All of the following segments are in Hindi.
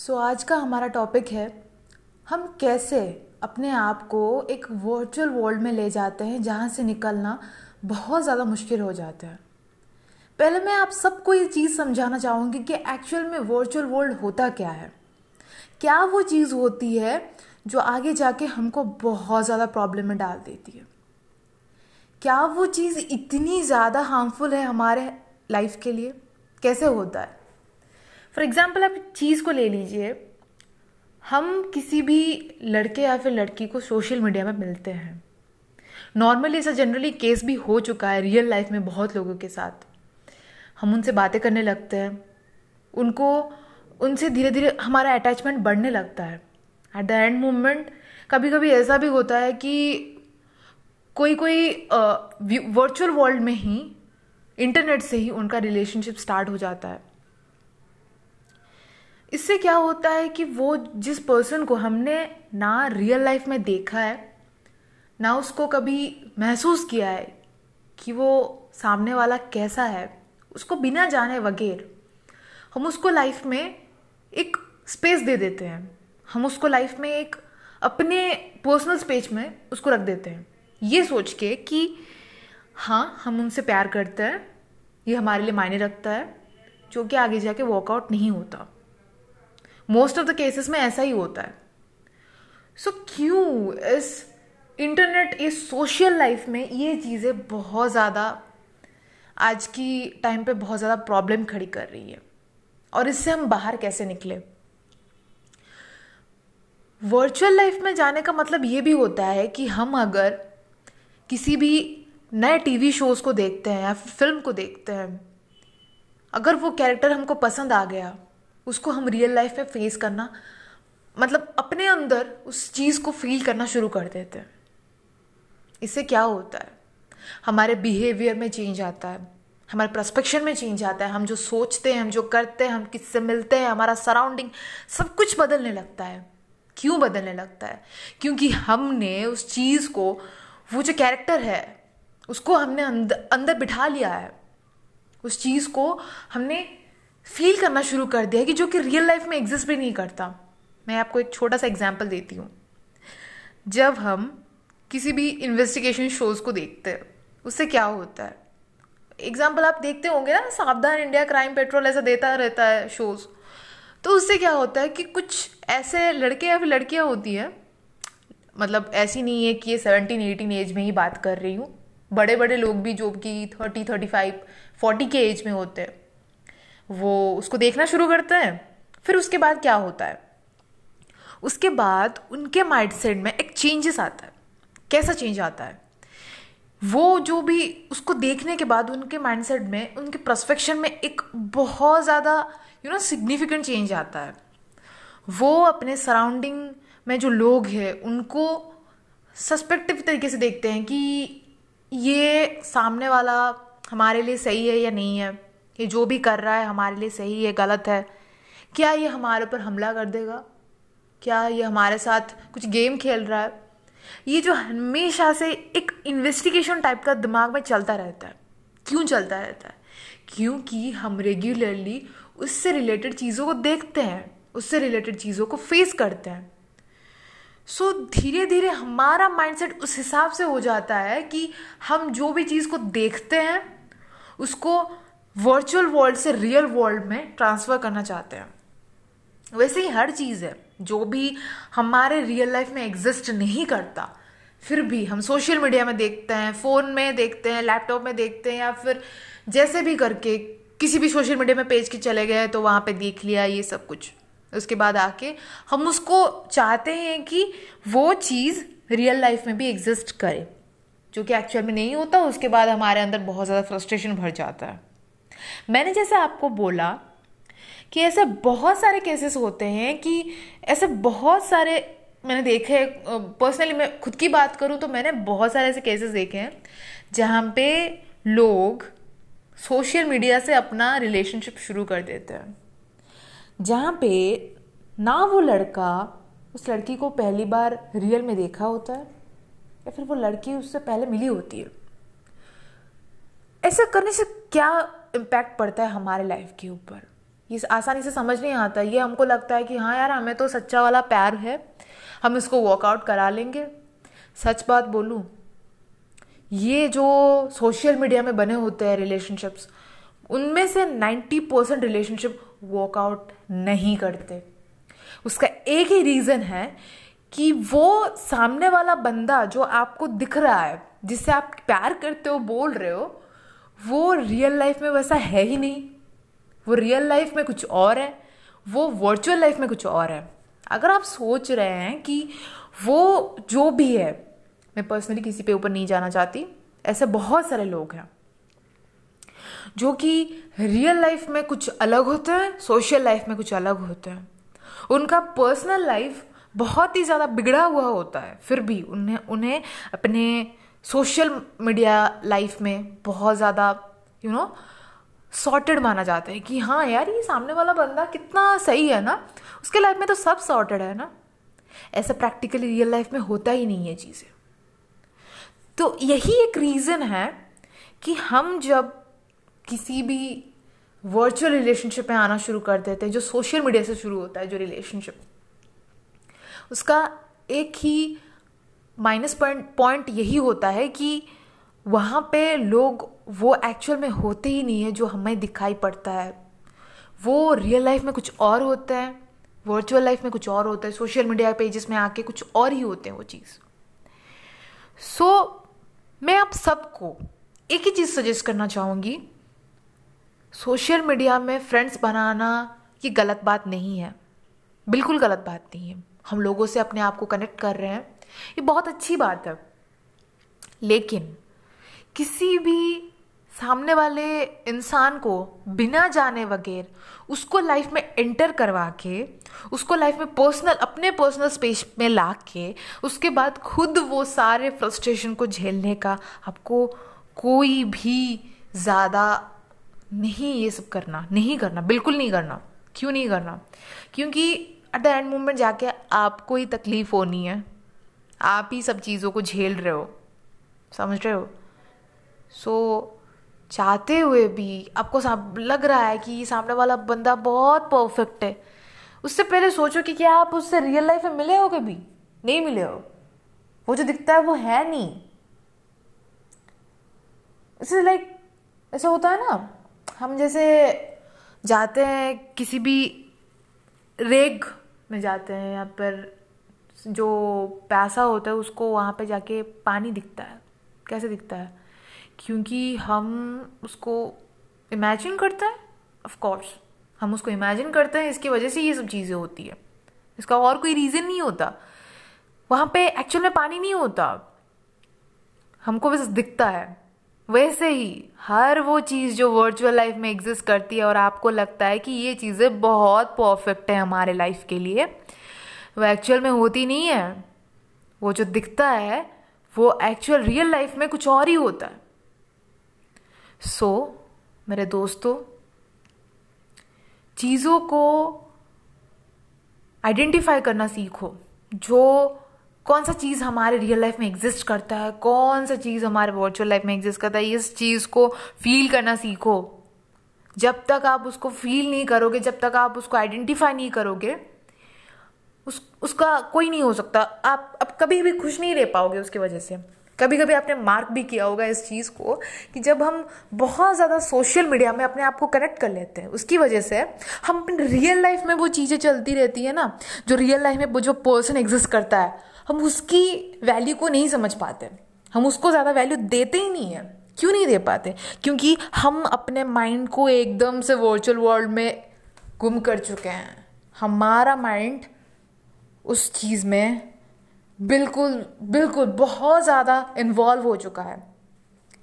सो so, आज का हमारा टॉपिक है हम कैसे अपने आप को एक वर्चुअल वर्ल्ड में ले जाते हैं जहाँ से निकलना बहुत ज़्यादा मुश्किल हो जाता है। पहले मैं आप सबको ये चीज़ समझाना चाहूँगी कि एक्चुअल में वर्चुअल वर्ल्ड होता क्या है। क्या वो चीज़ होती है जो आगे जाके हमको बहुत ज़्यादा प्रॉब्लम में डाल देती है? क्या वो चीज़ इतनी ज़्यादा हार्मफुल है हमारे लाइफ के लिए? कैसे होता है? फॉर एग्ज़ाम्पल आप चीज़ को ले लीजिए। हम किसी भी लड़के या फिर लड़की को सोशल मीडिया में मिलते हैं। नॉर्मली ऐसा जनरली केस भी हो चुका है रियल लाइफ में बहुत लोगों के साथ। हम उनसे बातें करने लगते हैं। उनको, उनसे धीरे धीरे हमारा अटैचमेंट बढ़ने लगता है। एट द एंड मोमेंट कभी कभी ऐसा भी होता है कि कोई कोई वर्चुअल वर्ल्ड में ही इंटरनेट से ही उनका रिलेशनशिप स्टार्ट हो जाता है। इससे क्या होता है कि वो जिस पर्सन को हमने ना रियल लाइफ में देखा है, ना उसको कभी महसूस किया है कि वो सामने वाला कैसा है, उसको बिना जाने वगैर हम उसको लाइफ में एक स्पेस दे देते हैं। हम उसको लाइफ में एक अपने पर्सनल स्पेस में उसको रख देते हैं। ये सोच के कि हाँ हम उनसे प्यार करते हैं, ये हमारे लिए मायने रखता है, जो कि आगे जाके वर्कआउट नहीं होता। मोस्ट ऑफ़ द केसेस में ऐसा ही होता है। सो so, क्यों इस इंटरनेट इस सोशल लाइफ में ये चीज़ें बहुत ज़्यादा आज की टाइम पे बहुत ज़्यादा प्रॉब्लम खड़ी कर रही है? और इससे हम बाहर कैसे निकले? वर्चुअल लाइफ में जाने का मतलब ये भी होता है कि हम अगर किसी भी नए टीवी शोज़ को देखते हैं या फ़िल्म को देखते हैं अगर वो कैरेक्टर हमको पसंद आ गया उसको हम रियल लाइफ में फेस करना मतलब अपने अंदर उस चीज़ को फील करना शुरू कर देते हैं। इससे क्या होता है? हमारे बिहेवियर में चेंज आता है, हमारे प्रस्पेक्शन में चेंज आता है, हम जो सोचते हैं, हम जो करते हैं, हम किससे मिलते हैं, हमारा सराउंडिंग सब कुछ बदलने लगता है। क्यों बदलने लगता है? क्योंकि हमने उस चीज़ को, वो जो कैरेक्टर है, उसको हमने अंदर अंदर बिठा लिया है। उस चीज़ को हमने फील करना शुरू कर दिया कि जो कि रियल लाइफ में एग्जिस्ट भी नहीं करता। मैं आपको एक छोटा सा एग्ज़ाम्पल देती हूँ। जब हम किसी भी इन्वेस्टिगेशन शोज़ को देखते हैं, उससे क्या होता है? एग्ज़ाम्पल आप देखते होंगे ना, सावधान इंडिया क्राइम पेट्रोल ऐसा देता रहता है शोज़ तो उससे क्या होता है कि कुछ ऐसे लड़के या फिर लड़कियाँ होती हैं मतलब ऐसी नहीं है कि ये सेवनटीन एटीन एज में ही बात कर रही हूँ। बड़े बड़े लोग भी जो कि थर्टी थर्टी फाइव फोर्टी के एज में होते हैं। वो उसको देखना शुरू करते हैं, फिर उसके बाद क्या होता है? उसके बाद उनके माइंडसेट में एक चेंजेस आता है। कैसा चेंज आता है? वो जो भी उसको देखने के बाद उनके माइंडसेट में, उनके प्रस्पेक्शन में एक बहुत ज़्यादा यू नो सिग्निफिकेंट चेंज आता है। वो अपने सराउंडिंग में जो लोग हैं, उनको सस्पेक्टिव तरीके से देखते हैं कि ये सामने वाला हमारे लिए सही है या नहीं है। ये जो भी कर रहा है हमारे लिए सही है, गलत है, क्या ये हमारे ऊपर हमला कर देगा? क्या ये हमारे साथ कुछ गेम खेल रहा है? ये जो हमेशा से एक इन्वेस्टिगेशन टाइप का दिमाग में चलता रहता है। क्यों चलता रहता है? क्योंकि हम रेगुलरली उससे रिलेटेड चीज़ों को देखते हैं, उससे रिलेटेड चीज़ों को फेस करते हैं। सो धीरे धीरे हमारा माइंडसेट उस हिसाब से हो जाता है कि हम जो भी चीज़ को देखते हैं, उसको वर्चुअल वर्ल्ड से रियल वर्ल्ड में ट्रांसफ़र करना चाहते हैं। वैसे ही हर चीज़ है, जो भी हमारे रियल लाइफ में एग्जिस्ट नहीं करता, फिर भी हम सोशल मीडिया में देखते हैं फ़ोन में देखते हैं लैपटॉप में देखते हैं, या फिर जैसे भी करके किसी भी सोशल मीडिया में पेज के चले गए तो वहाँ पे देख लिया, ये सब कुछ। उसके बाद आके हम उसको चाहते हैं कि वो चीज़ रियल लाइफ में भी एग्जिस्ट करे, जो कि एक्चुअल में नहीं होता, उसके बाद हमारे अंदर बहुत ज़्यादा फ्रस्ट्रेशन भर जाता है। मैंने जैसे आपको बोला कि ऐसे बहुत सारे केसेस होते हैं कि ऐसे बहुत सारे मैंने देखे पर्सनली मैं खुद की बात करूँ तो मैंने बहुत सारे ऐसे केसेस देखे हैं जहाँ पे लोग सोशल मीडिया से अपना रिलेशनशिप शुरू कर देते हैं। जहाँ पे ना वो लड़का उस लड़की को पहली बार रियल में देखा होता है या फिर वो लड़की उससे पहले मिली होती है। ऐसा करने से क्या इम्पैक्ट पड़ता है हमारे लाइफ के ऊपर। ये आसानी से समझ नहीं आता। ये हमको लगता है कि हाँ यार, हमें तो सच्चा वाला प्यार है। हम इसको वर्कआउट करा लेंगे। सच बात बोलूँ, ये जो सोशल मीडिया में बने होते हैं रिलेशनशिप्स उनमें से 90 परसेंट रिलेशनशिप वर्कआउट नहीं करते। उसका एक ही रीज़न है कि वो सामने वाला बंदा जो आपको दिख रहा है, जिससे आप प्यार करते हो, बोल रहे हो वो रियल लाइफ में वैसा है ही नहीं। वो रियल लाइफ में कुछ और है, वो वर्चुअल लाइफ में कुछ और है। अगर आप सोच रहे हैं कि वो जो भी है, मैं पर्सनली किसी पे ऊपर नहीं जाना चाहती, ऐसे बहुत सारे लोग हैं, जो कि रियल लाइफ में कुछ अलग होते हैं सोशल लाइफ में कुछ अलग होते हैं। उनका पर्सनल लाइफ बहुत ही ज़्यादा बिगड़ा हुआ होता है, फिर भी उन्हें उन्हें अपने सोशल मीडिया लाइफ में बहुत ज़्यादा यू नो सॉर्टेड माना जाता है कि हाँ यार, ये सामने वाला बंदा कितना सही है ना? उसके लाइफ में तो सब सॉर्टेड है ना? ऐसा प्रैक्टिकली रियल लाइफ में होता ही नहीं है चीज़ें। तो यही एक रीज़न है कि हम जब किसी भी वर्चुअल रिलेशनशिप में आना शुरू कर देते हैं, जो सोशल मीडिया से शुरू होता है, जो रिलेशनशिप उसका एक ही माइनस पॉइंट पॉइंट यही होता है कि वहाँ पे लोग वो एक्चुअल में होते ही नहीं है जो हमें दिखाई पड़ता है। वो रियल लाइफ में कुछ और होता है वर्चुअल लाइफ में कुछ और होता है सोशल मीडिया पेजेस में आके कुछ और ही होते हैं वो चीज़। सो so, मैं आप सबको एक ही चीज़ सजेस्ट करना चाहूँगी सोशल मीडिया में फ्रेंड्स बनाना ये गलत बात नहीं है। बिल्कुल गलत बात नहीं है। हम लोगों से अपने आप को कनेक्ट कर रहे हैं। ये बहुत अच्छी बात है। लेकिन किसी भी सामने वाले इंसान को बिना जाने बगैर उसको लाइफ में एंटर करवा के, उसको लाइफ में पर्सनल अपने पर्सनल स्पेस में ला के, उसके बाद खुद वो सारे फ्रस्ट्रेशन को झेलने का आपको कोई भी ज़्यादा नहीं ये सब करना, नहीं करना, बिल्कुल नहीं करना। क्यों नहीं करना? क्योंकि एट द एंड मोमेंट जाके आपको ही तकलीफ़ होनी है। आप ही सब चीज़ों को झेल रहे हो। समझ रहे हो? सो so, चाहते हुए भी आपको लग रहा है कि सामने वाला बंदा बहुत परफेक्ट है। उससे पहले सोचो कि क्या आप उससे रियल लाइफ में मिले हो कभी? नहीं मिले हो। वो जो दिखता है वो है नहीं। इसे लाइक ऐसा होता है ना हम जैसे जाते हैं किसी भी रेग में जाते हैं या फिर जो पैसा होता है उसको वहाँ पे जाके पानी दिखता है। कैसे दिखता है? क्योंकि हम उसको इमेजिन करते हैं ऑफ़ कोर्स हम उसको इमेजिन करते हैं, इसकी वजह से ये सब चीज़ें होती है। इसका और कोई रीज़न नहीं होता। वहाँ पे एक्चुअल में पानी नहीं होता। हमको बस दिखता है। वैसे ही हर वो चीज़ जो वर्चुअल लाइफ में एग्जिस्ट करती है और आपको लगता है कि ये चीज़ें बहुत परफेक्ट है हमारे लाइफ के लिए वो एक्चुअल में होती नहीं है। वो जो दिखता है वो एक्चुअल रियल लाइफ में कुछ और ही होता है। सो so, मेरे दोस्तों चीज़ों को आइडेंटिफाई करना सीखो। जो कौन सा चीज़ हमारे रियल लाइफ में एग्जिस्ट करता है कौन सा चीज़ हमारे वर्चुअल लाइफ में एग्जिस्ट करता है इस चीज़ को फील करना सीखो। जब तक आप उसको फील नहीं करोगे जब तक आप उसको आइडेंटिफाई नहीं करोगे उस, उसका कोई नहीं हो सकता। आप अब कभी भी खुश नहीं रह पाओगे उसकी वजह से। कभी कभी आपने मार्क भी किया होगा इस चीज़ को कि जब हम बहुत ज़्यादा सोशल मीडिया में अपने आप को कनेक्ट कर लेते हैं, उसकी वजह से हम अपनी रियल लाइफ में वो चीज़ें चलती रहती है ना, जो रियल लाइफ में वो, जो पर्सन एग्जिस्ट करता है, हम उसकी वैल्यू को नहीं समझ पाते। हम उसको ज़्यादा वैल्यू देते ही नहीं है। क्यों नहीं दे पाते? क्योंकि हम अपने माइंड को एकदम से वर्चुअल वर्ल्ड में गुम कर चुके हैं। हमारा माइंड उस चीज़ में बिल्कुल बिल्कुल बहुत ज़्यादा इन्वॉल्व हो चुका है।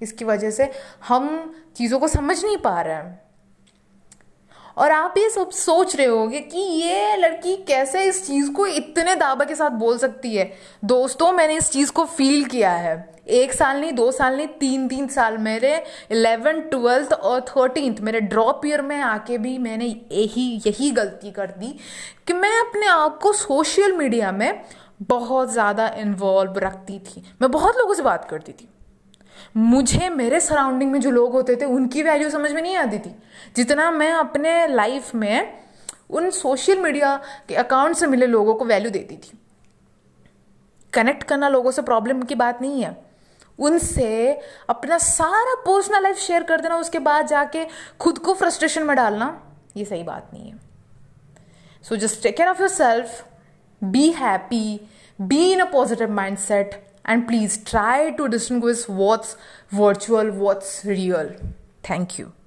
इसकी वजह से हम चीज़ों को समझ नहीं पा रहे हैं। और आप ये सब सोच रहे होंगे कि ये लड़की कैसे इस चीज़ को इतने दावा के साथ बोल सकती है? दोस्तों, मैंने इस चीज़ को फील किया है। एक साल नहीं, दो साल नहीं, तीन तीन साल मेरे इलेवन ट्वेल्थ और थर्टींथ मेरे ड्रॉप ईयर में आके भी मैंने यही यही गलती कर दी कि मैं अपने आप को सोशल मीडिया में बहुत ज़्यादा इन्वॉल्व रखती थी। मैं बहुत लोगों से बात करती थी। मुझे, मेरे सराउंडिंग में जो लोग होते थे, उनकी वैल्यू समझ में नहीं आती थी। जितना मैं अपने लाइफ में उन सोशल मीडिया के अकाउंट से मिले लोगों को वैल्यू देती थी। कनेक्ट करना लोगों से प्रॉब्लम की बात नहीं है। उनसे अपना सारा पर्सनल लाइफ शेयर कर देना, उसके बाद जाके खुद को फ्रस्ट्रेशन में डालना, ये सही बात नहीं है so just take care of yourself be happy be in a positive mindset and please try to distinguish what's virtual what's real thank you.